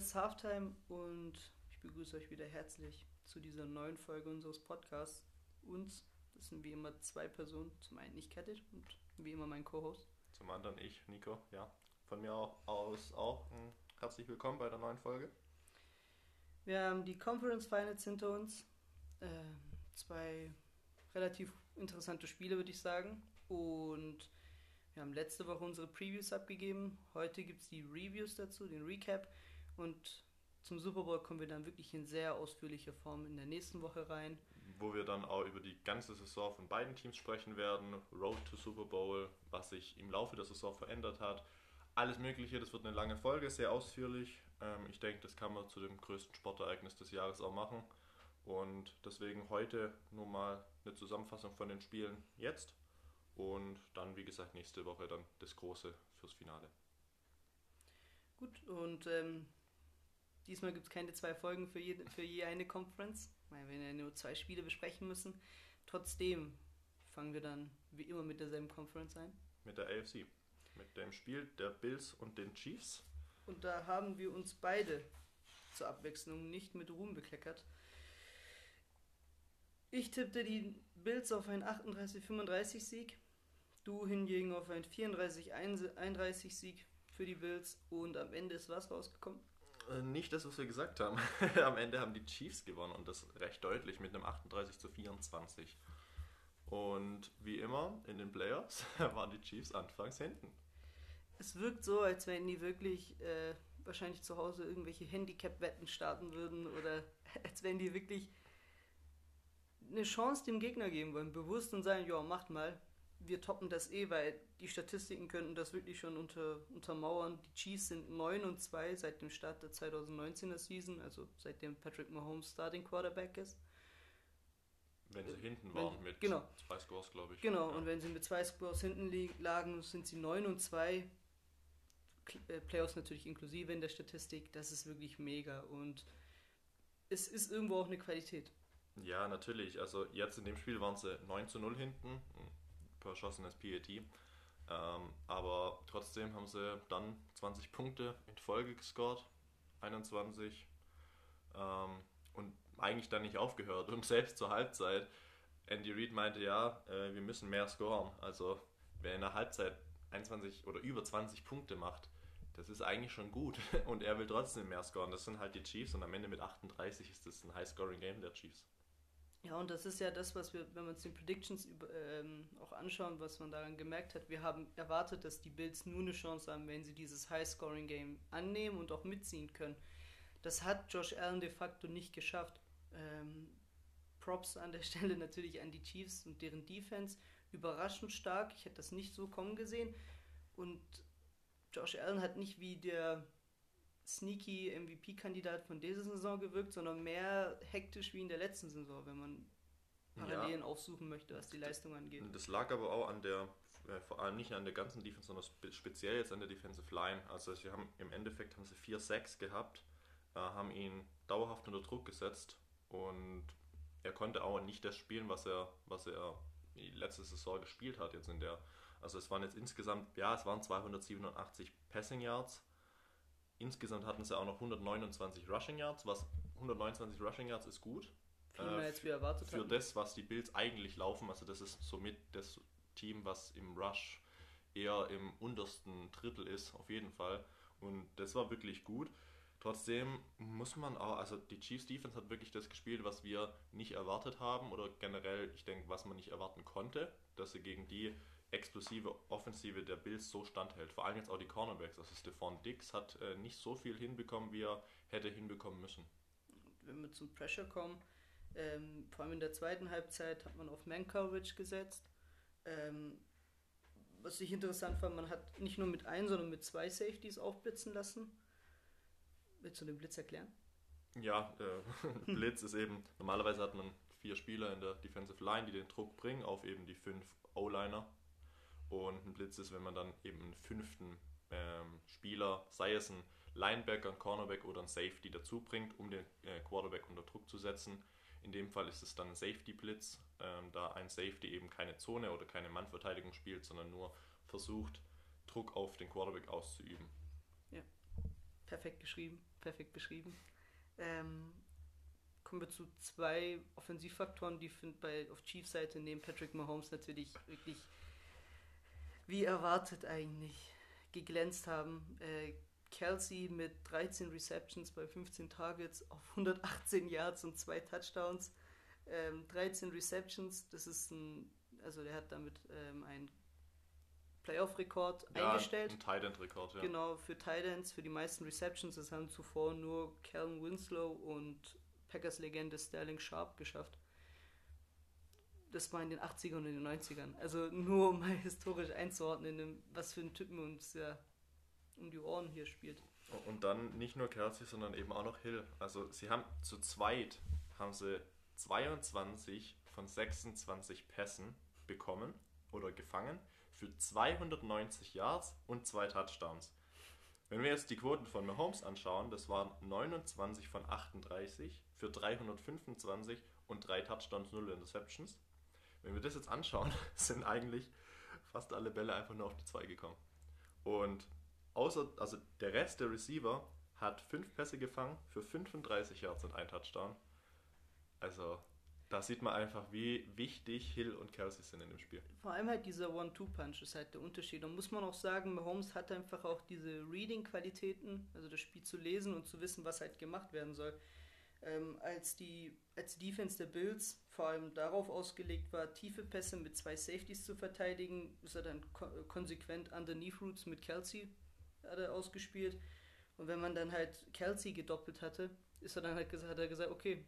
Es ist Halftime und ich begrüße euch wieder herzlich zu dieser neuen Folge unseres Podcasts. Uns, das sind wie immer zwei Personen, zum einen ich, Kettit, und wie immer mein Co-Host. Zum anderen ich, Nico, ja. Von mir aus auch ein herzlich willkommen bei der neuen Folge. Wir haben die Conference Finals hinter uns. Äh, zwei relativ interessante Spiele, würde ich sagen. Und wir haben letzte Woche unsere Previews abgegeben. Heute gibt es die Reviews dazu, den Recap. Und zum Super Bowl kommen wir dann wirklich in sehr ausführlicher Form in der nächsten Woche rein. Wo wir dann auch über die ganze Saison von beiden Teams sprechen werden. Road to Super Bowl, was sich im Laufe der Saison verändert hat. Alles Mögliche, das wird eine lange Folge, sehr ausführlich. Ähm, ich denke, das kann man zu dem größten Sportereignis des Jahres auch machen. Und deswegen heute nur mal eine Zusammenfassung von den Spielen jetzt. Und dann, wie gesagt, nächste Woche dann das Große fürs Finale. Gut, und ähm, diesmal gibt es keine zwei Folgen für je, für je eine Conference, weil wir ja nur zwei Spiele besprechen müssen. Trotzdem fangen wir dann wie immer mit derselben Conference ein. Mit der AFC. Mit dem Spiel der Bills und den Chiefs. Und da haben wir uns beide zur Abwechslung nicht mit Ruhm bekleckert. Ich tippte die Bills auf einen 38-35 Sieg. Du hingegen auf einen 34-31 Sieg für die Bills. Und am Ende ist was rausgekommen? Äh, nicht das, was wir gesagt haben. am Ende haben die Chiefs gewonnen und das recht deutlich mit einem 38 zu 24. Und wie immer in den Playoffs waren die Chiefs anfangs hinten. Es wirkt so, als wenn die wirklich äh, wahrscheinlich zu Hause irgendwelche Handicap-Wetten starten würden oder als wenn die wirklich eine Chance dem Gegner geben wollen, bewusst und sagen, ja, macht mal, wir toppen das eh, weil die Statistiken könnten das wirklich schon unter, untermauern. Die Chiefs sind 9 und 2 seit dem Start der 2019er Season, also seitdem Patrick Mahomes Starting Quarterback ist. Wenn sie hinten waren wenn, mit genau. zwei Scores, glaube ich. Genau, ja. und wenn sie mit zwei Scores hinten lagen, sind sie 9 und 2. Äh, Playoffs natürlich inklusive in der Statistik. Das ist wirklich mega und es ist irgendwo auch eine Qualität. Ja, natürlich. Also jetzt in dem Spiel waren sie 9 zu 0 hinten, verschossenes PAT. Ähm, aber trotzdem haben sie dann 20 Punkte in Folge gescored, 21. Ähm, und eigentlich dann nicht aufgehört. Und selbst zur Halbzeit, Andy Reid meinte ja, äh, wir müssen mehr scoren. Also wer in der Halbzeit 21 oder über 20 Punkte macht, das ist eigentlich schon gut. Und er will trotzdem mehr scoren. Das sind halt die Chiefs und am Ende mit 38 ist das ein High-Scoring-Game der Chiefs. Ja, und das ist ja das, was wir, wenn wir uns die Predictions ähm, auch anschauen, was man daran gemerkt hat. Wir haben erwartet, dass die Bills nur eine Chance haben, wenn sie dieses High-Scoring-Game annehmen und auch mitziehen können. Das hat Josh Allen de facto nicht geschafft. Ähm, Props an der Stelle natürlich an die Chiefs und deren Defense. Überraschend stark. Ich hätte das nicht so kommen gesehen. Und Josh Allen hat nicht wie der sneaky MVP-Kandidat von dieser Saison gewirkt, sondern mehr hektisch wie in der letzten Saison, wenn man Parallelen ja. aufsuchen möchte, was die Leistung angeht. Das lag aber auch an der, äh, vor allem nicht an der ganzen Defense, sondern spe speziell jetzt an der Defensive Line. Also sie haben im Endeffekt haben sie 4-6 gehabt, äh, haben ihn dauerhaft unter Druck gesetzt und er konnte auch nicht das spielen, was er, was er die letzte Saison gespielt hat jetzt in der. Also es waren jetzt insgesamt, ja, es waren 287 Passing Yards, Insgesamt hatten sie auch noch 129 Rushing Yards, was 129 Rushing Yards ist gut. Viel mehr äh, als wir erwartet Für hatten. das, was die Bills eigentlich laufen, also das ist somit das Team, was im Rush eher im untersten Drittel ist, auf jeden Fall. Und das war wirklich gut. Trotzdem muss man auch, also die Chiefs Defense hat wirklich das gespielt, was wir nicht erwartet haben oder generell, ich denke, was man nicht erwarten konnte, dass sie gegen die explosive Offensive der Bills so standhält. Vor allem jetzt auch die Cornerbacks. Also Stephon Dix hat äh, nicht so viel hinbekommen, wie er hätte hinbekommen müssen. Wenn wir zum Pressure kommen, ähm, vor allem in der zweiten Halbzeit hat man auf Man Coverage gesetzt. Ähm, was ich interessant fand, man hat nicht nur mit ein, sondern mit zwei Safeties aufblitzen lassen. Willst du den Blitz erklären? Ja, äh, Blitz ist eben, normalerweise hat man vier Spieler in der Defensive Line, die den Druck bringen auf eben die fünf O-Liner und ein Blitz ist, wenn man dann eben einen fünften ähm, Spieler, sei es ein Linebacker, ein Cornerback oder ein Safety dazu bringt, um den äh, Quarterback unter Druck zu setzen. In dem Fall ist es dann ein Safety-Blitz, ähm, da ein Safety eben keine Zone oder keine Mannverteidigung spielt, sondern nur versucht, Druck auf den Quarterback auszuüben. Ja. perfekt geschrieben, perfekt beschrieben. Ähm, kommen wir zu zwei Offensivfaktoren, die find bei auf Chiefs Seite neben Patrick Mahomes natürlich wirklich wie erwartet eigentlich geglänzt haben. Äh, Kelsey mit 13 Receptions bei 15 Targets auf 118 Yards und zwei Touchdowns. Ähm, 13 Receptions, das ist ein, also der hat damit ähm, einen Playoff-Rekord ja, eingestellt. Ein Tight-End-Rekord, ja. Genau, für Tight-Ends, für die meisten Receptions. Das haben zuvor nur Calvin Winslow und Packers-Legende Sterling Sharp geschafft. Das war in den 80ern und den 90ern. Also nur um mal historisch einzuordnen, was für ein Typen uns ja um die Ohren hier spielt. Und dann nicht nur Kelsey, sondern eben auch noch Hill. Also sie haben zu zweit haben sie 22 von 26 Pässen bekommen oder gefangen für 290 Yards und zwei Touchdowns. Wenn wir jetzt die Quoten von Mahomes anschauen, das waren 29 von 38 für 325 und drei Touchdowns, null Interceptions. Wenn wir das jetzt anschauen, sind eigentlich fast alle Bälle einfach nur auf die 2 gekommen. Und außer, also der Rest der Receiver hat fünf Pässe gefangen für 35 Yards und ein Touchdown. Also da sieht man einfach, wie wichtig Hill und Kelsey sind in dem Spiel. Vor allem halt dieser One-Two-Punch ist halt der Unterschied. Da muss man auch sagen, Mahomes hat einfach auch diese Reading-Qualitäten, also das Spiel zu lesen und zu wissen, was halt gemacht werden soll. Ähm, als die als Defense der Bills vor allem darauf ausgelegt war, tiefe Pässe mit zwei Safeties zu verteidigen, ist er dann ko konsequent underneath Routes mit Kelsey ausgespielt. Und wenn man dann halt Kelsey gedoppelt hatte, ist er dann halt hat er gesagt, okay,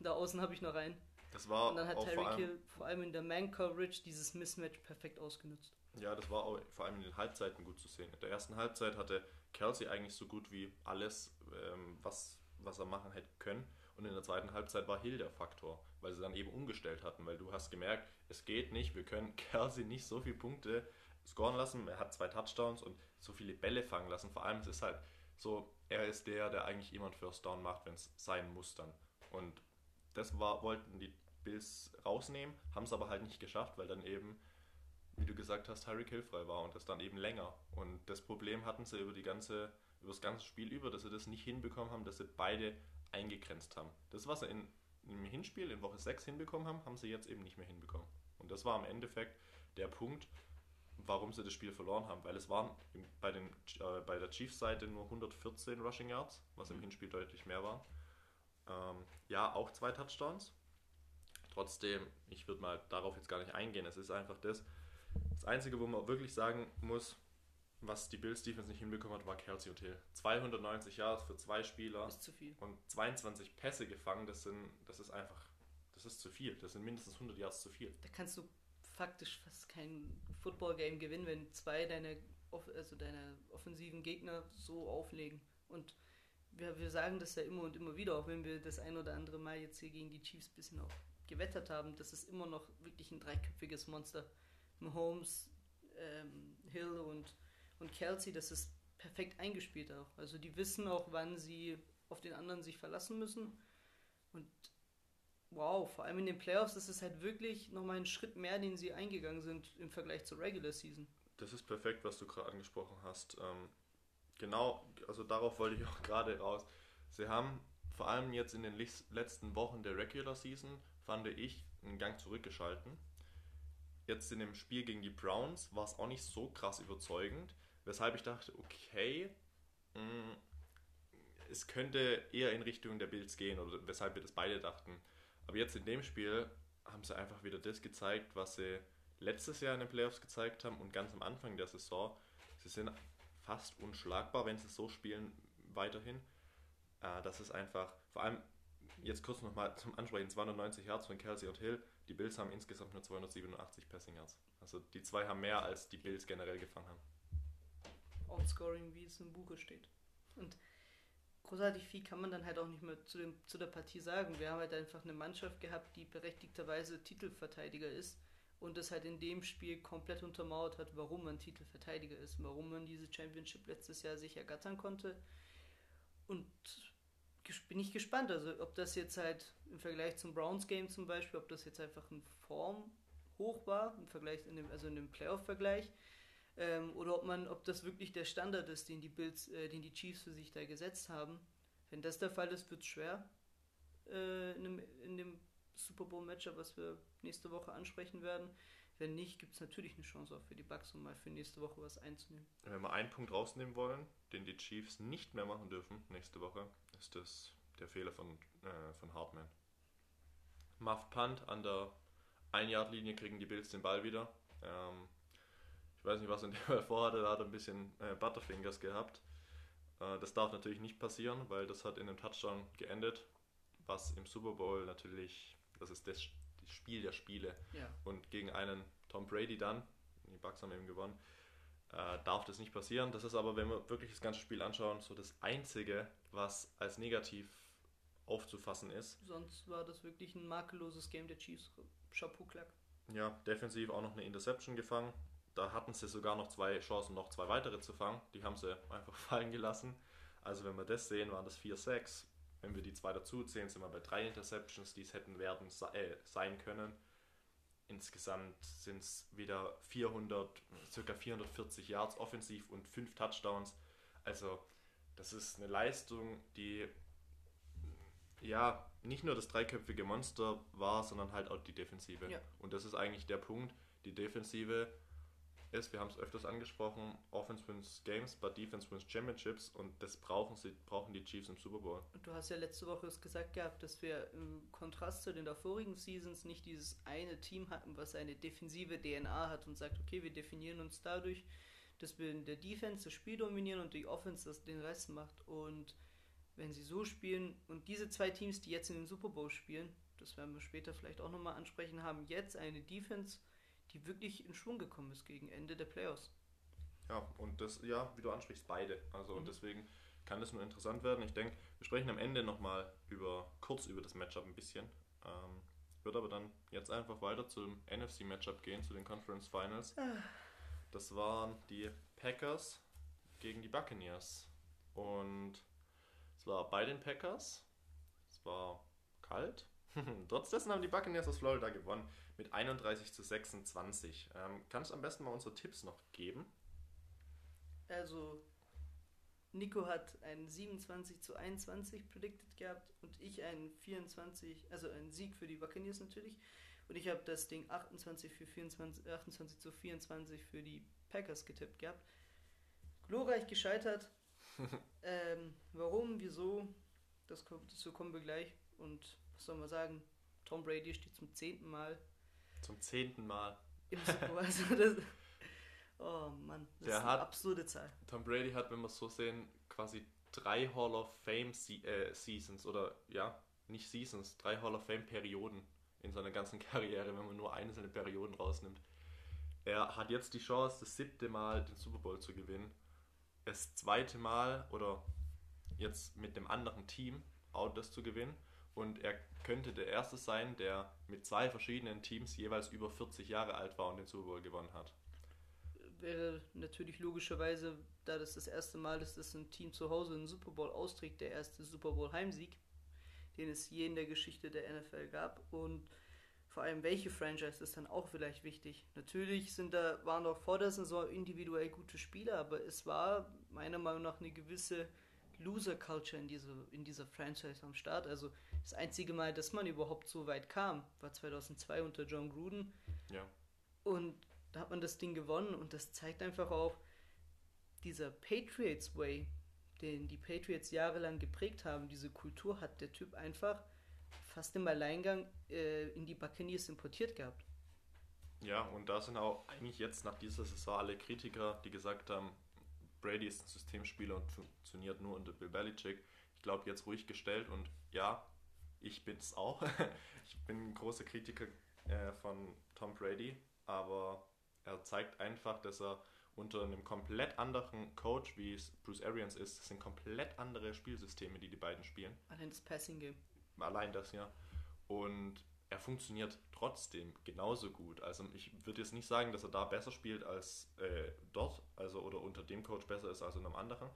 da außen habe ich noch einen. Das war und dann hat Tyreek Hill vor allem in der Man-Coverage dieses Mismatch perfekt ausgenutzt. Ja, das war auch vor allem in den Halbzeiten gut zu sehen. In der ersten Halbzeit hatte Kelsey eigentlich so gut wie alles, ähm, was, was er machen hätte können. Und in der zweiten Halbzeit war Hill der Faktor, weil sie dann eben umgestellt hatten, weil du hast gemerkt, es geht nicht, wir können Kelsey nicht so viele Punkte scoren lassen. Er hat zwei Touchdowns und so viele Bälle fangen lassen. Vor allem es ist halt so, er ist der, der eigentlich jemand First Down macht, wenn es sein muss dann. Und das war, wollten die Bills rausnehmen, haben es aber halt nicht geschafft, weil dann eben, wie du gesagt hast, Tyreek Hill frei war und das dann eben länger. Und das Problem hatten sie über die ganze, über das ganze Spiel über, dass sie das nicht hinbekommen haben, dass sie beide eingegrenzt haben. Das, was sie in, im Hinspiel in Woche 6 hinbekommen haben, haben sie jetzt eben nicht mehr hinbekommen. Und das war im Endeffekt der Punkt, warum sie das Spiel verloren haben, weil es waren bei, den, äh, bei der Chiefs-Seite nur 114 Rushing Yards, was im mhm. Hinspiel deutlich mehr war. Ähm, ja, auch zwei Touchdowns. Trotzdem, ich würde mal darauf jetzt gar nicht eingehen. Es ist einfach das. Das Einzige, wo man wirklich sagen muss, was die Bills Defense nicht hinbekommen hat, war Kelsey Hill. 290 Yards für zwei Spieler ist zu viel. und 22 Pässe gefangen, das sind, das ist einfach, das ist zu viel. Das sind mindestens 100 Yards zu viel. Da kannst du faktisch fast kein Football-Game gewinnen, wenn zwei deine, also deine offensiven Gegner so auflegen. Und wir, wir sagen das ja immer und immer wieder, auch wenn wir das ein oder andere Mal jetzt hier gegen die Chiefs ein bisschen auch gewettert haben, das ist immer noch wirklich ein dreiköpfiges Monster. Mahomes, ähm, Hill und, und Kelsey, das ist perfekt eingespielt auch. Also die wissen auch, wann sie auf den anderen sich verlassen müssen. Und wow, vor allem in den Playoffs ist es halt wirklich nochmal ein Schritt mehr, den sie eingegangen sind im Vergleich zur Regular Season. Das ist perfekt, was du gerade angesprochen hast. Ähm, genau, also darauf wollte ich auch gerade raus. Sie haben vor allem jetzt in den letzten Wochen der Regular Season, fand ich, einen Gang zurückgeschalten. Jetzt in dem Spiel gegen die Browns war es auch nicht so krass überzeugend, weshalb ich dachte, okay, mm, es könnte eher in Richtung der Bills gehen oder weshalb wir das beide dachten. Aber jetzt in dem Spiel haben sie einfach wieder das gezeigt, was sie letztes Jahr in den Playoffs gezeigt haben und ganz am Anfang der Saison. Sie sind fast unschlagbar, wenn sie so spielen weiterhin. Äh, das ist einfach, vor allem jetzt kurz nochmal zum Ansprechen, 290 Yards von Kelsey und Hill. Die Bills haben insgesamt nur 287 Passing Yards. Also die zwei haben mehr, als die Bills generell gefangen haben. Outscoring, wie es im Buche steht. Und großartig viel kann man dann halt auch nicht mehr zu, dem, zu der Partie sagen. Wir haben halt einfach eine Mannschaft gehabt, die berechtigterweise Titelverteidiger ist und das halt in dem Spiel komplett untermauert hat, warum man Titelverteidiger ist, warum man diese Championship letztes Jahr sich ergattern konnte. Und bin ich gespannt, also ob das jetzt halt im Vergleich zum Browns Game zum Beispiel, ob das jetzt einfach ein Form hoch war, im Vergleich, in dem, also in dem Playoff-Vergleich, Ähm, oder ob man, ob das wirklich der Standard ist, den die Bills, äh, den die Chiefs für sich da gesetzt haben. Wenn das der Fall ist, wird es schwer äh, in, dem, in dem Super Bowl-Matchup, was wir nächste Woche ansprechen werden. Wenn nicht, gibt es natürlich eine Chance auch für die Bucks, um mal für nächste Woche was einzunehmen. Wenn wir einen Punkt rausnehmen wollen, den die Chiefs nicht mehr machen dürfen nächste Woche, ist das der Fehler von, äh, von Hartman. Muff Punt an der 1-Yard-Linie kriegen die Bills den Ball wieder. Ähm, ich weiß nicht, was er in dem vorhatte, da hat er ein bisschen äh, Butterfingers gehabt. Äh, das darf natürlich nicht passieren, weil das hat in einem Touchdown geendet, was im Super Bowl natürlich, das ist das Spiel der Spiele. Ja. Und gegen einen Tom Brady dann, die Bucks haben eben gewonnen, äh, darf das nicht passieren. Das ist aber, wenn wir wirklich das ganze Spiel anschauen, so das Einzige, was als negativ aufzufassen ist. Sonst war das wirklich ein makelloses Game der Chiefs. Chapeau Klack. Ja, defensiv auch noch eine Interception gefangen. Da hatten sie sogar noch zwei Chancen, noch zwei weitere zu fangen. Die haben sie einfach fallen gelassen. Also wenn wir das sehen, waren das 4-6. Wenn wir die zwei dazu zählen, sind wir bei drei Interceptions, die es hätten werden äh, sein können. Insgesamt sind es wieder 400, circa 440 Yards offensiv und fünf Touchdowns. Also das ist eine Leistung, die ja nicht nur das dreiköpfige Monster war, sondern halt auch die Defensive. Ja. Und das ist eigentlich der Punkt. Die Defensive ist, wir haben es öfters angesprochen, Offense wins Games, but Defense wins Championships und das brauchen sie, brauchen die Chiefs im Super Bowl. Du hast ja letzte Woche gesagt gehabt, dass wir im Kontrast zu den davorigen Seasons nicht dieses eine Team hatten, was eine defensive DNA hat und sagt, okay, wir definieren uns dadurch, dass wir in der Defense das Spiel dominieren und die Offense das den Rest macht. Und wenn sie so spielen und diese zwei Teams, die jetzt in den Super Bowl spielen, das werden wir später vielleicht auch nochmal ansprechen, haben jetzt eine Defense, die wirklich in Schwung gekommen ist gegen Ende der Playoffs. Ja, und das, ja, wie du ansprichst, beide. Also Mhm. und deswegen kann das nur interessant werden. Ich denke, wir sprechen am Ende nochmal über, kurz über das Matchup ein bisschen. Ähm, wird aber dann jetzt einfach weiter zum NFC-Matchup gehen, zu den Conference Finals. Das waren die Packers gegen die Buccaneers. Und es war bei den Packers. Es war kalt. Trotz dessen haben die Buccaneers aus Florida gewonnen mit 31 zu 26. Ähm, kannst du am besten mal unsere Tipps noch geben? Also, Nico hat einen 27 zu 21 predicted gehabt und ich einen 24, also einen Sieg für die Buccaneers natürlich. Und ich habe das Ding 28, für 24, 28 zu 24 für die Packers getippt gehabt. Glorreich gescheitert. ähm, warum, wieso, das, kommt- dazu kommen wir gleich. Und was soll man sagen? Tom Brady steht zum zehnten Mal Zum zehnten Mal. im Super Bowl. Also das, oh Mann, das Der ist eine hat- absurde Zahl. Tom Brady hat, wenn wir es so sehen, quasi drei Hall of Fame Se äh, Seasons oder ja, nicht Seasons, drei Hall of Fame Perioden in seiner ganzen Karriere, wenn man nur einzelne Perioden rausnimmt. Er hat jetzt die Chance, das siebte Mal den Super Bowl zu gewinnen. Das zweite Mal oder jetzt mit dem anderen Team auch das zu gewinnen. Und er könnte der Erste sein, der mit zwei verschiedenen Teams jeweils über 40 Jahre alt war und den Super Bowl gewonnen hat. wäre natürlich logischerweise, da das das erste Mal ist, dass ein Team zu Hause einen Super Bowl austrägt, der erste Super Bowl Heimsieg, den es je in der Geschichte der NFL gab. Und vor allem, welche Franchise ist dann auch vielleicht wichtig. Natürlich sind da, waren auch vor der Saison individuell gute Spieler, aber es war meiner Meinung nach eine gewisse Loser-Culture in, diese, in dieser Franchise am Start. Also das einzige Mal, dass man überhaupt so weit kam, war 2002 unter John Gruden. Ja. Und da hat man das Ding gewonnen und das zeigt einfach auch dieser Patriots Way, den die Patriots jahrelang geprägt haben, diese Kultur hat der Typ einfach fast im Alleingang äh, in die Buccaneers importiert gehabt. Ja, und da sind auch eigentlich jetzt nach dieser Saison alle Kritiker, die gesagt haben, Brady ist ein Systemspieler und funktioniert nur unter Bill Belichick. Ich glaube, jetzt ruhig gestellt und ja, ich bin es auch. ich bin ein großer Kritiker äh, von Tom Brady, aber er zeigt einfach, dass er unter einem komplett anderen Coach, wie es Bruce Arians ist, das sind komplett andere Spielsysteme, die die beiden spielen. Allein das Passing Game. Allein das ja. Und er funktioniert trotzdem genauso gut. Also ich würde jetzt nicht sagen, dass er da besser spielt als äh, dort, also oder unter dem Coach besser ist als in einem anderen.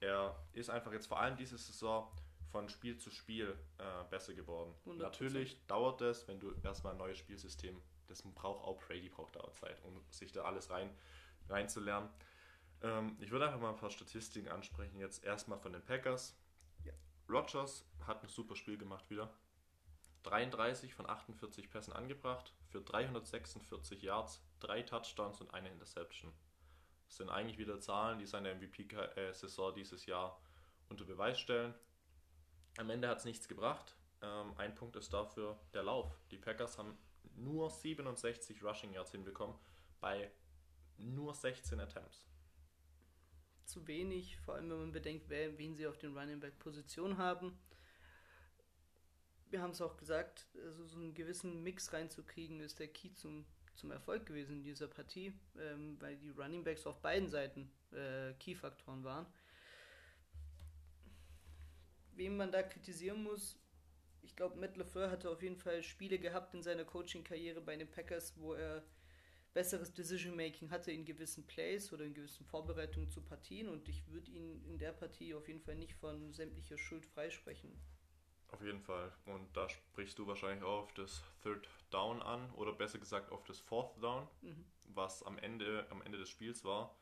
Er ist einfach jetzt vor allem diese Saison von Spiel zu Spiel äh, besser geworden. 100%. Natürlich dauert das, wenn du erstmal ein neues Spielsystem, das braucht auch Brady braucht auch Zeit, um sich da alles rein reinzulernen. Ähm, ich würde einfach mal ein paar Statistiken ansprechen. Jetzt erstmal von den Packers. Ja. Rogers hat ein super Spiel gemacht wieder. 33 von 48 Pässen angebracht für 346 Yards, drei Touchdowns und eine Interception. Das sind eigentlich wieder Zahlen, die seine MVP-Saison dieses Jahr unter Beweis stellen. Am Ende hat es nichts gebracht. Ähm, ein Punkt ist dafür der Lauf. Die Packers haben nur 67 Rushing Yards hinbekommen bei nur 16 Attempts. Zu wenig, vor allem wenn man bedenkt, wen sie auf den Running Back Position haben. Wir haben es auch gesagt, also so einen gewissen Mix reinzukriegen, ist der Key zum, zum Erfolg gewesen in dieser Partie, ähm, weil die Running Backs auf beiden Seiten äh, Key-Faktoren waren. Wem man da kritisieren muss, ich glaube, Matt LeFleur hatte auf jeden Fall Spiele gehabt in seiner Coaching-Karriere bei den Packers, wo er besseres Decision-Making hatte in gewissen Plays oder in gewissen Vorbereitungen zu Partien und ich würde ihn in der Partie auf jeden Fall nicht von sämtlicher Schuld freisprechen. Auf jeden Fall. Und da sprichst du wahrscheinlich auch auf das Third Down an oder besser gesagt auf das Fourth Down, Mhm. was am Ende, am Ende des Spiels war.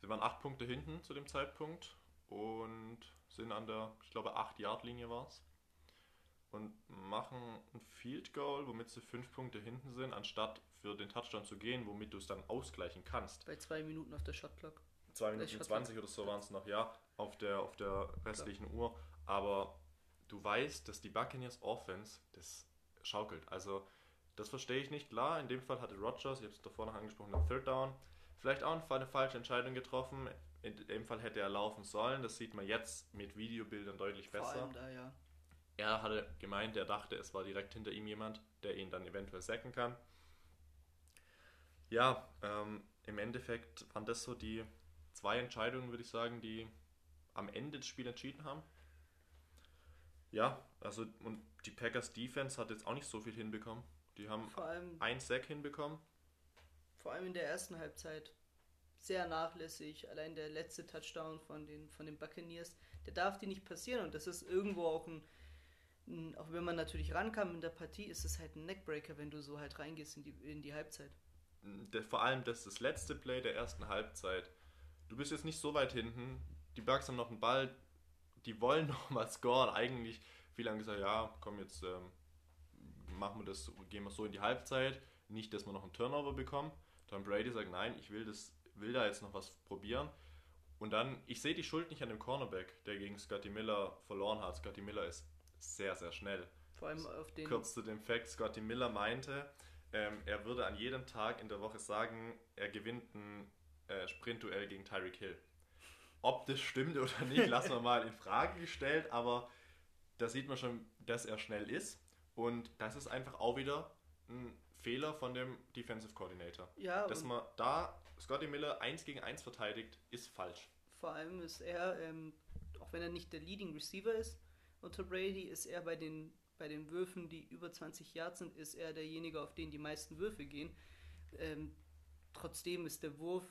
Sie waren acht Punkte hinten zu dem Zeitpunkt und sind an der, ich glaube, 8-Yard-Linie war es. Und machen ein Field Goal, womit sie fünf Punkte hinten sind, anstatt für den Touchdown zu gehen, womit du es dann ausgleichen kannst. Bei zwei Minuten auf der Shotclock. 2 Minuten Shot 20 oder so waren es noch, ja, auf der, auf der restlichen Uhr. Aber du weißt, dass die Buccaneers Offense das schaukelt. Also, das verstehe ich nicht. Klar, in dem Fall hatte Rogers, ich habe es davor noch angesprochen, den Third Down, vielleicht auch eine falsche Entscheidung getroffen. In dem Fall hätte er laufen sollen. Das sieht man jetzt mit Videobildern deutlich Vor besser. da, ja. Er hatte gemeint, er dachte, es war direkt hinter ihm jemand, der ihn dann eventuell sacken kann. Ja, ähm, im Endeffekt waren das so die zwei Entscheidungen, würde ich sagen, die am Ende des Spiels entschieden haben. Ja, also und die Packers Defense hat jetzt auch nicht so viel hinbekommen. Die haben Vor allem, ein Sack hinbekommen. vor allem in der ersten Halbzeit sehr nachlässig. Allein der letzte Touchdown von den, von den Buccaneers, der darf dir nicht passieren und das ist irgendwo auch ein, ein auch wenn man natürlich rankam in der Partie, ist es halt ein Neckbreaker, wenn du so halt reingehst in die, in die Halbzeit. Der, vor allem das, das letzte Play der ersten Halbzeit. Du bist jetzt nicht so weit hinten. Die Bucks haben noch einen Ball. Die wollen noch mal scoren. Eigentlich, viele haben gesagt, ja, komm, jetzt ähm, machen wir das, gehen wir so in die Halbzeit. Nicht, dass wir noch einen Turnover bekommen. Tom Brady sagt, nein, ich will, das, will da jetzt noch was probieren. Und dann, ich sehe die Schuld nicht an dem Cornerback, der gegen Scotty Miller verloren hat. Scotty Miller ist sehr, sehr schnell. Vor allem auf den. Kurz zu dem Fact, Scotty Miller meinte, ähm, er würde an jedem Tag in der Woche sagen, er gewinnt ein äh, Sprintduell gegen Tyreek Hill. Ob das stimmt oder nicht, lassen wir mal in Frage gestellt, aber da sieht man schon, dass er schnell ist. Und das ist einfach auch wieder ein Fehler von dem Defensive Coordinator. Ja, Dass man da Scotty Miller 1 gegen 1 verteidigt, ist falsch. vor allem ist er, ähm, auch wenn er nicht der Leading Receiver ist unter Brady, ist er bei den, bei den Würfen, die über 20 Yards sind, ist er derjenige, auf den die meisten Würfe gehen. Ähm, trotzdem ist der Wurf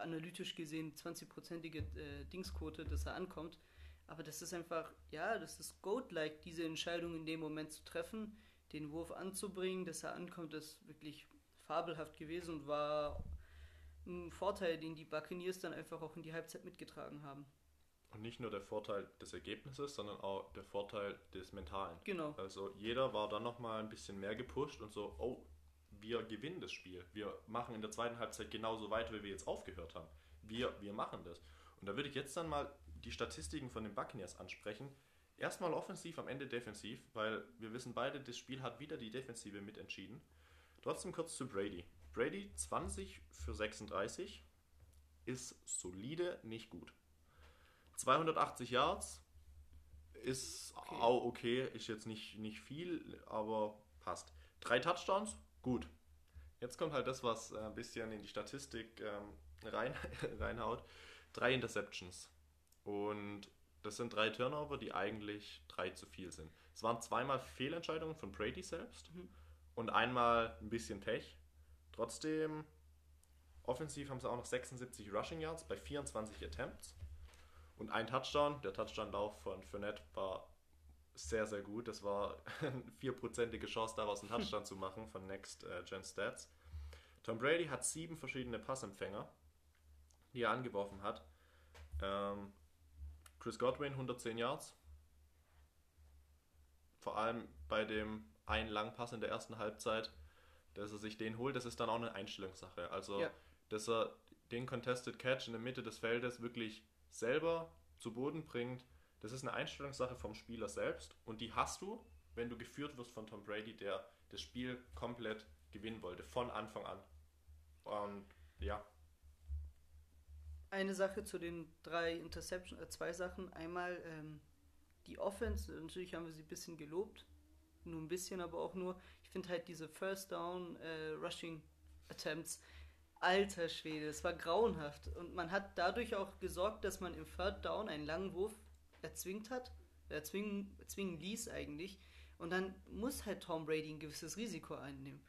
analytisch gesehen 20-prozentige äh, Dingsquote, dass er ankommt. Aber das ist einfach, ja, das ist Goat-like, diese Entscheidung in dem Moment zu treffen, den Wurf anzubringen, dass er ankommt, ist wirklich fabelhaft gewesen und war ein Vorteil, den die Buccaneers dann einfach auch in die Halbzeit mitgetragen haben. Und nicht nur der Vorteil des Ergebnisses, sondern auch der Vorteil des Mentalen. Genau. Also jeder war dann nochmal ein bisschen mehr gepusht und so, oh, wir gewinnen das Spiel. Wir machen in der zweiten Halbzeit genauso weiter, wie wir jetzt aufgehört haben. Wir, wir machen das. Und da würde ich jetzt dann mal die Statistiken von den Buccaneers ansprechen. Erstmal offensiv, am Ende defensiv, weil wir wissen beide, das Spiel hat wieder die Defensive mitentschieden. Trotzdem kurz zu Brady. Brady 20 für 36 ist solide, nicht gut. 280 Yards ist Okay. auch okay, ist jetzt nicht, nicht viel, aber passt. Drei Touchdowns, gut. Jetzt kommt halt das, was äh, ein bisschen in die Statistik ähm, rein, reinhaut. Drei Interceptions. Und das sind drei Turnover, die eigentlich drei zu viel sind. Es waren zweimal Fehlentscheidungen von Brady selbst Mhm. und einmal ein bisschen Pech. Trotzdem, offensiv haben sie auch noch 76 Rushing Yards bei 24 Attempts und ein Touchdown. Der Touchdown-Lauf von Fournette war sehr, sehr gut. Das war eine vierprozentige Chance, daraus einen Touchdown zu machen von Next äh, Gen Stats. Tom Brady hat sieben verschiedene Passempfänger die er angeworfen hat. Ähm, Chris Godwin 110 Yards. Vor allem bei dem einen langen Pass in der ersten Halbzeit, dass er sich den holt, das ist dann auch eine Einstellungssache. Also, ja. dass er den Contested Catch in der Mitte des Feldes wirklich selber zu Boden bringt, das ist eine Einstellungssache vom Spieler selbst und die hast du, wenn du geführt wirst von Tom Brady, der das Spiel komplett gewinnen wollte, von Anfang an. Und ja. Eine Sache zu den drei Interceptions, äh, zwei Sachen. Einmal ähm, die Offense, natürlich haben wir sie ein bisschen gelobt, nur ein bisschen, aber auch nur, ich finde halt diese First Down äh, Rushing Attempts, alter Schwede, es war grauenhaft. Und man hat dadurch auch gesorgt, dass man im Third Down einen langen Wurf erzwingt hat, erzwingen, erzwingen ließ eigentlich. Und dann muss halt Tom Brady ein gewisses Risiko einnehmen.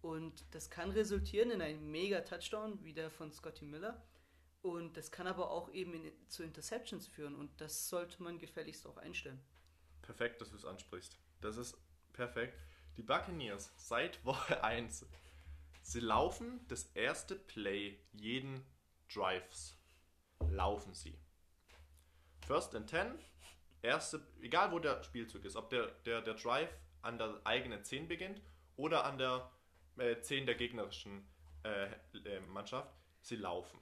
Und das kann resultieren in einem mega Touchdown, wie der von Scotty Miller. Und das kann aber auch eben in, zu Interceptions führen. Und das sollte man gefälligst auch einstellen. Perfekt, dass du es ansprichst. Das ist perfekt. Die Buccaneers seit Woche 1, sie laufen das erste Play jeden Drives. Laufen sie. First and 10, erste, egal wo der Spielzug ist, ob der, der, der Drive an der eigenen 10 beginnt oder an der äh, 10 der gegnerischen äh, äh, Mannschaft, sie laufen.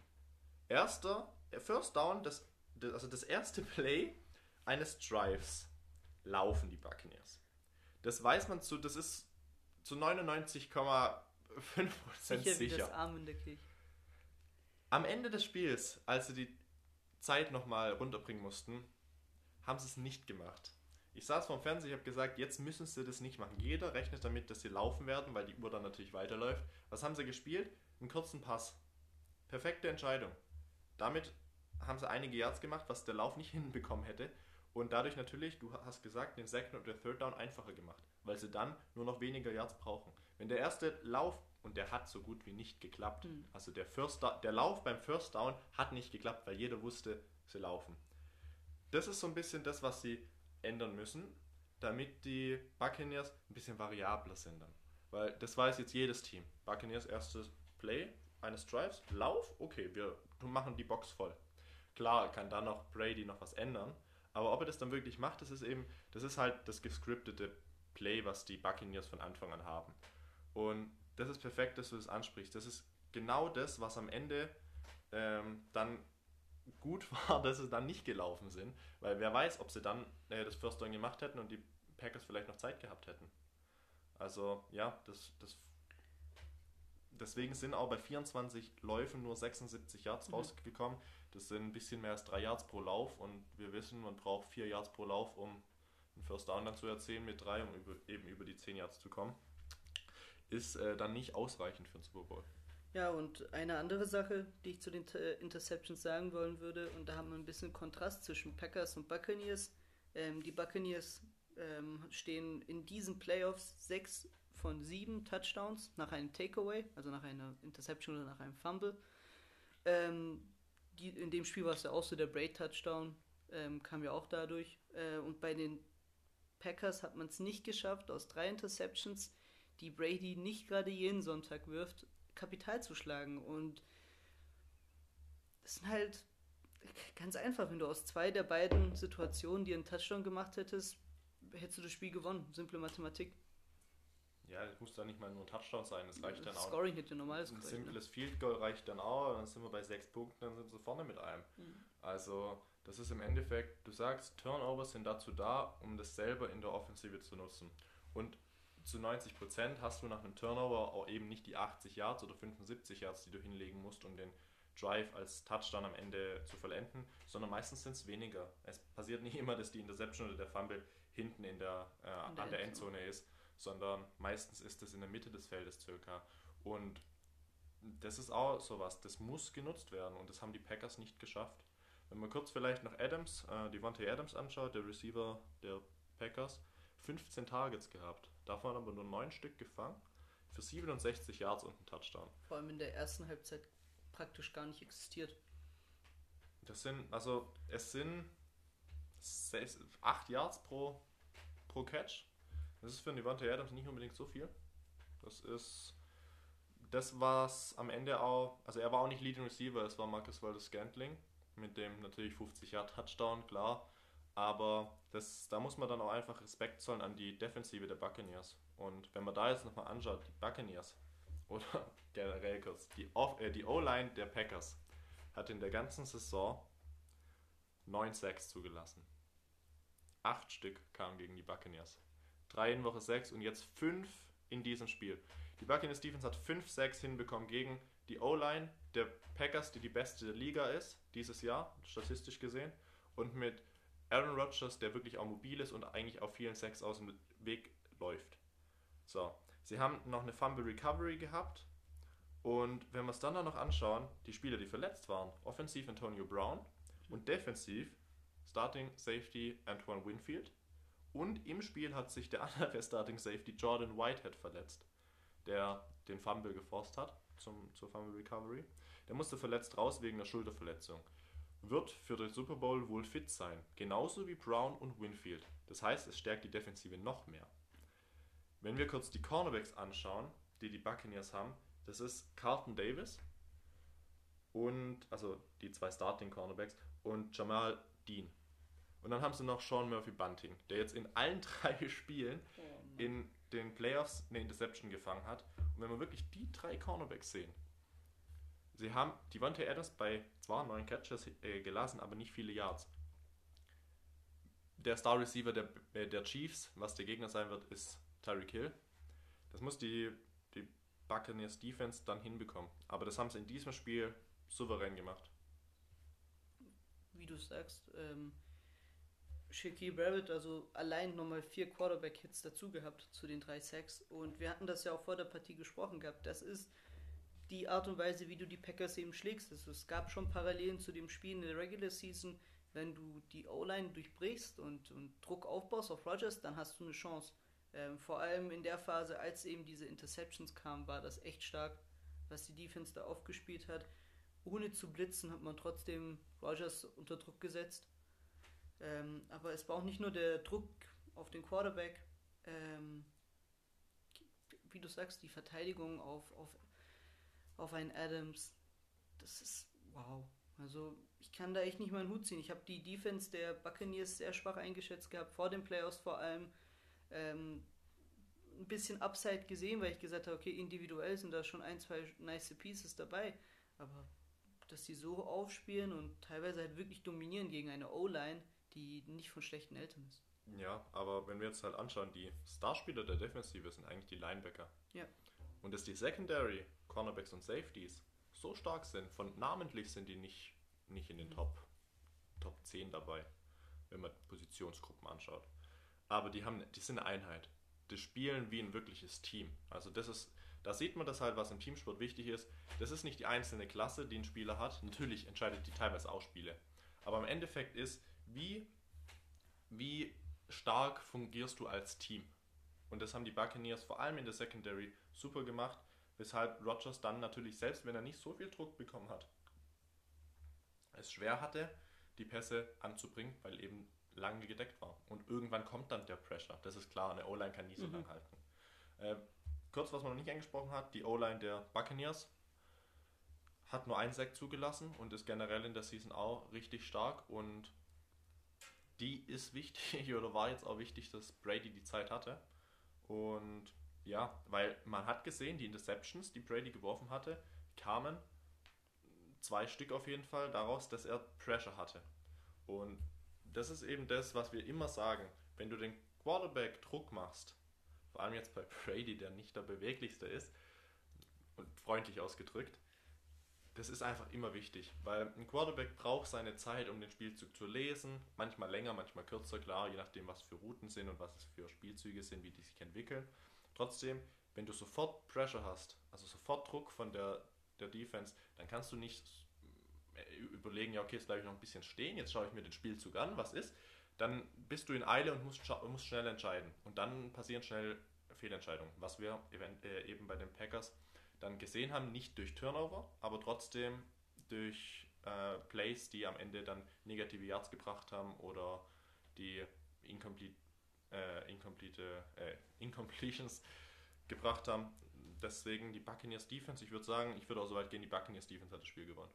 Erster, äh, First Down, das, das, also das erste Play eines Drives laufen die Buccaneers. Das weiß man zu, das ist zu 99,5% sicher. sicher. Am Ende des Spiels, als sie die Zeit nochmal runterbringen mussten, haben sie es nicht gemacht. Ich saß vorm Fernseher, ich habe gesagt, jetzt müssen sie das nicht machen. Jeder rechnet damit, dass sie laufen werden, weil die Uhr dann natürlich weiterläuft. Was haben sie gespielt? Einen kurzen Pass. Perfekte Entscheidung. Damit haben sie einige Yards gemacht, was der Lauf nicht hinbekommen hätte. Und dadurch natürlich, du hast gesagt, den Second und der Third Down einfacher gemacht, weil sie dann nur noch weniger Yards brauchen. Wenn der erste Lauf, und der hat so gut wie nicht geklappt, mhm. also der, First, der Lauf beim First Down hat nicht geklappt, weil jeder wusste, sie laufen. Das ist so ein bisschen das, was sie ändern müssen, damit die Buccaneers ein bisschen variabler sind dann. Weil das weiß jetzt jedes Team. Buccaneers erstes Play eines Drives, Lauf, okay, wir machen die Box voll. Klar kann da noch Brady noch was ändern, aber ob er das dann wirklich macht, das ist eben, das ist halt das gescriptete Play, was die Buccaneers von Anfang an haben. Und das ist perfekt, dass du das ansprichst. Das ist genau das, was am Ende ähm, dann gut war, dass sie dann nicht gelaufen sind, weil wer weiß, ob sie dann äh, das First Down gemacht hätten und die Packers vielleicht noch Zeit gehabt hätten. Also ja, das, das deswegen sind auch bei 24 Läufen nur 76 Yards mhm. rausgekommen. Das sind ein bisschen mehr als 3 Yards pro Lauf und wir wissen, man braucht 4 Yards pro Lauf, um einen First Down dann zu erzählen mit 3, um über, eben über die 10 Yards zu kommen. Ist äh, dann nicht ausreichend für den Super Bowl. Ja, und eine andere Sache, die ich zu den Interceptions sagen wollen würde, und da haben wir ein bisschen Kontrast zwischen Packers und Buccaneers. Ähm, die Buccaneers ähm, stehen in diesen Playoffs sechs von sieben Touchdowns nach einem Takeaway, also nach einer Interception oder nach einem Fumble. Ähm, die, in dem Spiel war es ja auch so, der Braid-Touchdown ähm, kam ja auch dadurch. Äh, und bei den Packers hat man es nicht geschafft, aus drei Interceptions, die Brady nicht gerade jeden Sonntag wirft, Kapital zu schlagen. Und das sind halt ganz einfach, wenn du aus zwei der beiden Situationen, die einen Touchdown gemacht hättest, hättest du das Spiel gewonnen. Simple Mathematik. Ja, das muss dann nicht mal nur ein Touchdown sein, das reicht dann auch. Scoring hätte normales Ein ne? simples ne? Field Goal reicht dann auch, dann sind wir bei sechs Punkten, dann sind sie vorne mit einem. Mhm. Also, das ist im Endeffekt, du sagst, Turnovers sind dazu da, um das selber in der Offensive zu nutzen. Und zu 90 Prozent hast du nach einem Turnover auch eben nicht die 80 Yards oder 75 Yards, die du hinlegen musst, um den Drive als Touchdown am Ende zu vollenden, sondern meistens sind es weniger. Es passiert nicht immer, dass die Interception oder der Fumble hinten in der, äh, in der an der Endzone ist, sondern meistens ist es in der Mitte des Feldes circa. Und das ist auch sowas, das muss genutzt werden und das haben die Packers nicht geschafft. Wenn man kurz vielleicht noch Adams, äh, Devontae Adams anschaut, der Receiver der Packers, 15 Targets gehabt. Davon aber nur 9 Stück gefangen. Für 67 Yards und einen Touchdown. Vor allem in der ersten Halbzeit praktisch gar nicht existiert. Das sind, also es sind 8 Yards pro, pro Catch. Das ist für einen Devontae Adams nicht unbedingt so viel. Das ist das war's am Ende auch, also er war auch nicht Leading Receiver, es war Marcus Waldes Scantling mit dem natürlich 50 Yard Touchdown, klar. Aber das, da muss man dann auch einfach Respekt zollen an die Defensive der Buccaneers. Und wenn man da jetzt nochmal anschaut, die Buccaneers oder generell kurz, die, äh, die O-Line der Packers hat in der ganzen Saison 9 Sacks zugelassen. Acht Stück kamen gegen die Buccaneers. Drei in Woche 6 und jetzt fünf in diesem Spiel. Die Buccaneers Defense hat 5 Sacks hinbekommen gegen die O-Line der Packers, die die beste Liga ist, dieses Jahr, statistisch gesehen. Und mit Aaron Rodgers, der wirklich auch mobil ist und eigentlich auf vielen Sacks aus dem Weg läuft. So, sie haben noch eine Fumble Recovery gehabt. Und wenn wir es dann noch anschauen, die Spieler, die verletzt waren, offensiv Antonio Brown und defensiv Starting Safety Antoine Winfield. Und im Spiel hat sich der andere Starting Safety Jordan Whitehead verletzt, der den Fumble geforst hat zum, zur Fumble Recovery. Der musste verletzt raus wegen einer Schulterverletzung. Wird für den Super Bowl wohl fit sein, genauso wie Brown und Winfield. Das heißt, es stärkt die Defensive noch mehr. Wenn wir kurz die Cornerbacks anschauen, die die Buccaneers haben, das ist Carlton Davis und also die zwei Starting Cornerbacks und Jamal Dean. Und dann haben sie noch Sean Murphy Bunting, der jetzt in allen drei Spielen oh in den Playoffs eine Interception gefangen hat. Und wenn wir wirklich die drei Cornerbacks sehen, sie haben Devontae Adams bei zwar neun Catches äh, gelassen, aber nicht viele Yards. Der Star Receiver der, äh, der Chiefs, was der Gegner sein wird, ist Tyreek Hill. Das muss die, die Buccaneers Defense dann hinbekommen. Aber das haben sie in diesem Spiel souverän gemacht. Wie du sagst, ähm, Shaquille Barrett also allein nochmal vier Quarterback-Hits dazu gehabt zu den drei Sacks. Und wir hatten das ja auch vor der Partie gesprochen gehabt. Das ist die Art und Weise, wie du die Packers eben schlägst. Also es gab schon Parallelen zu dem Spiel in der Regular Season. Wenn du die O-Line durchbrichst und, und Druck aufbaust auf Rogers, dann hast du eine Chance. Ähm, vor allem in der Phase, als eben diese Interceptions kamen, war das echt stark, was die Defense da aufgespielt hat. Ohne zu blitzen hat man trotzdem Rogers unter Druck gesetzt ähm, aber es war auch nicht nur der Druck auf den Quarterback, ähm, wie du sagst, die Verteidigung auf, auf, auf einen Adams. Das ist wow. Also ich kann da echt nicht meinen Hut ziehen. Ich habe die Defense der Buccaneers sehr schwach eingeschätzt gehabt, vor den Playoffs vor allem. Ähm, ein bisschen Upside gesehen, weil ich gesagt habe, okay, individuell sind da schon ein, zwei nice Pieces dabei. Aber dass die so aufspielen und teilweise halt wirklich dominieren gegen eine O-Line, die nicht von schlechten Eltern ist. Ja, aber wenn wir jetzt halt anschauen, die Starspieler der Defensive sind eigentlich die Linebacker. Ja. Und dass die Secondary, Cornerbacks und Safeties so stark sind, von namentlich sind die nicht, nicht in den mhm. Top, Top 10 dabei, wenn man Positionsgruppen anschaut. Aber die haben, die sind eine Einheit. Die spielen wie ein wirkliches Team. Also das ist, da sieht man das halt, was im Teamsport wichtig ist. Das ist nicht die einzelne Klasse, die ein Spieler hat. Natürlich entscheidet die teilweise auch Spiele. Aber im Endeffekt ist, wie, wie stark fungierst du als Team? Und das haben die Buccaneers vor allem in der Secondary super gemacht, weshalb Rogers dann natürlich, selbst wenn er nicht so viel Druck bekommen hat, es schwer hatte, die Pässe anzubringen, weil eben lange gedeckt war. Und irgendwann kommt dann der Pressure. Das ist klar, eine O-Line kann nie so mhm. lang halten. Äh, kurz, was man noch nicht angesprochen hat, die O-Line der Buccaneers hat nur einen Sack zugelassen und ist generell in der Season auch richtig stark und die ist wichtig oder war jetzt auch wichtig, dass Brady die Zeit hatte. Und ja, weil man hat gesehen, die Interceptions, die Brady geworfen hatte, kamen zwei Stück auf jeden Fall daraus, dass er Pressure hatte. Und das ist eben das, was wir immer sagen. Wenn du den Quarterback Druck machst, vor allem jetzt bei Brady, der nicht der beweglichste ist, und freundlich ausgedrückt, das ist einfach immer wichtig, weil ein Quarterback braucht seine Zeit, um den Spielzug zu lesen. Manchmal länger, manchmal kürzer, klar, je nachdem, was für Routen sind und was es für Spielzüge sind, wie die sich entwickeln. Trotzdem, wenn du sofort Pressure hast, also sofort Druck von der, der Defense, dann kannst du nicht äh, überlegen, ja, okay, jetzt bleibe ich noch ein bisschen stehen, jetzt schaue ich mir den Spielzug an, was ist. Dann bist du in Eile und musst, musst schnell entscheiden. Und dann passieren schnell Fehlentscheidungen, was wir äh, eben bei den Packers dann gesehen haben, nicht durch Turnover, aber trotzdem durch äh, Plays, die am Ende dann negative Yards gebracht haben oder die incomplete, äh, incomplete äh, Incompletions gebracht haben. deswegen die Buccaneers Defense. Ich würde sagen, ich würde auch so weit gehen, die Buccaneers Defense hat das Spiel gewonnen.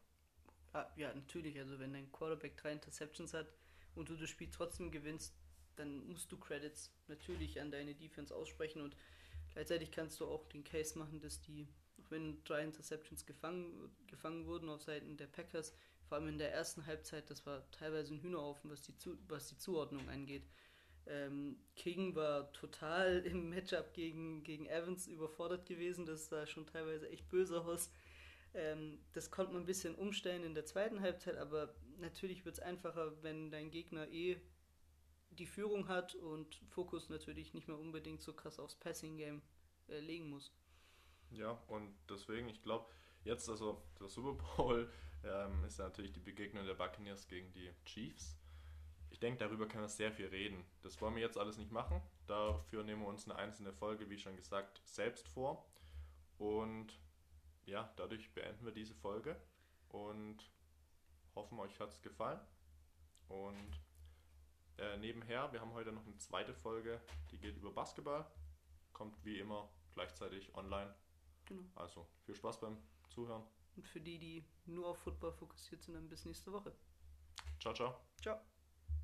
Ah, ja, natürlich. Also wenn dein Quarterback drei Interceptions hat und du das Spiel trotzdem gewinnst, dann musst du Credits natürlich an deine Defense aussprechen und gleichzeitig kannst du auch den Case machen, dass die, wenn drei Interceptions gefangen, gefangen wurden auf Seiten der Packers, vor allem in der ersten Halbzeit, das war teilweise ein Hühnerhaufen, was die, Zu was die Zuordnung angeht. Ähm, King war total im Matchup gegen, gegen Evans überfordert gewesen, das sah schon teilweise echt böse aus. Ähm, das konnte man ein bisschen umstellen in der zweiten Halbzeit, aber natürlich wird es einfacher, wenn dein Gegner eh die Führung hat und Fokus natürlich nicht mehr unbedingt so krass aufs Passing-Game äh, legen muss. Ja, und deswegen, ich glaube, jetzt, also der Super Bowl ähm, ist ja natürlich die Begegnung der Buccaneers gegen die Chiefs. Ich denke, darüber können wir sehr viel reden. Das wollen wir jetzt alles nicht machen. Dafür nehmen wir uns eine einzelne Folge, wie schon gesagt, selbst vor. Und ja, dadurch beenden wir diese Folge und hoffen, euch hat es gefallen. Und äh, nebenher, wir haben heute noch eine zweite Folge, die geht über Basketball. Kommt wie immer gleichzeitig online. Genau. Also viel Spaß beim Zuhören. Und für die, die nur auf Football fokussiert sind, dann bis nächste Woche. Ciao, ciao. Ciao.